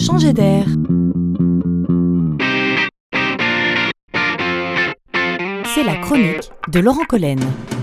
Changer d'air. C'est la chronique de Laurent Collen.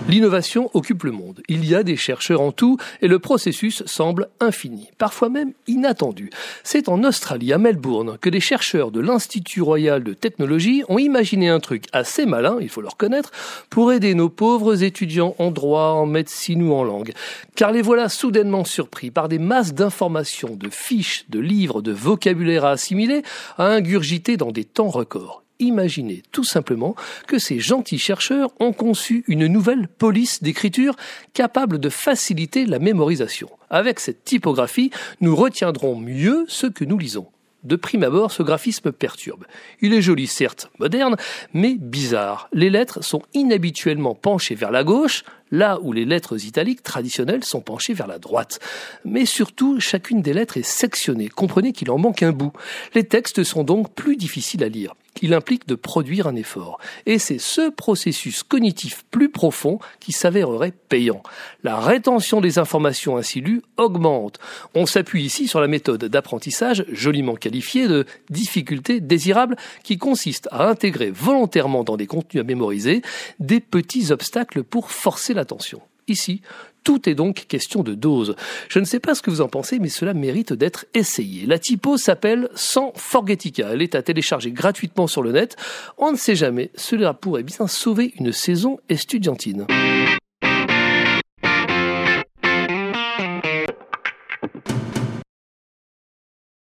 L'innovation occupe le monde. Il y a des chercheurs en tout et le processus semble infini, parfois même inattendu. C'est en Australie, à Melbourne, que des chercheurs de l'Institut royal de technologie ont imaginé un truc assez malin, il faut le reconnaître, pour aider nos pauvres étudiants en droit, en médecine ou en langue. Car les voilà soudainement surpris par des masses d'informations, de fiches, de livres, de vocabulaire à assimiler, à ingurgiter dans des temps records. Imaginez tout simplement que ces gentils chercheurs ont conçu une nouvelle police d'écriture capable de faciliter la mémorisation. Avec cette typographie, nous retiendrons mieux ce que nous lisons. De prime abord, ce graphisme perturbe. Il est joli, certes, moderne, mais bizarre. Les lettres sont inhabituellement penchées vers la gauche, là où les lettres italiques traditionnelles sont penchées vers la droite. Mais surtout, chacune des lettres est sectionnée. Comprenez qu'il en manque un bout. Les textes sont donc plus difficiles à lire. Il implique de produire un effort. Et c'est ce processus cognitif plus profond qui s'avérerait payant. La rétention des informations ainsi lues augmente. On s'appuie ici sur la méthode d'apprentissage joliment qualifiée de difficulté désirable qui consiste à intégrer volontairement dans des contenus à mémoriser des petits obstacles pour forcer l'attention. Ici, tout est donc question de dose. Je ne sais pas ce que vous en pensez, mais cela mérite d'être essayé. La typo s'appelle Sans Forgetica. Elle est à télécharger gratuitement sur le net. On ne sait jamais, cela pourrait bien sauver une saison estudiantine.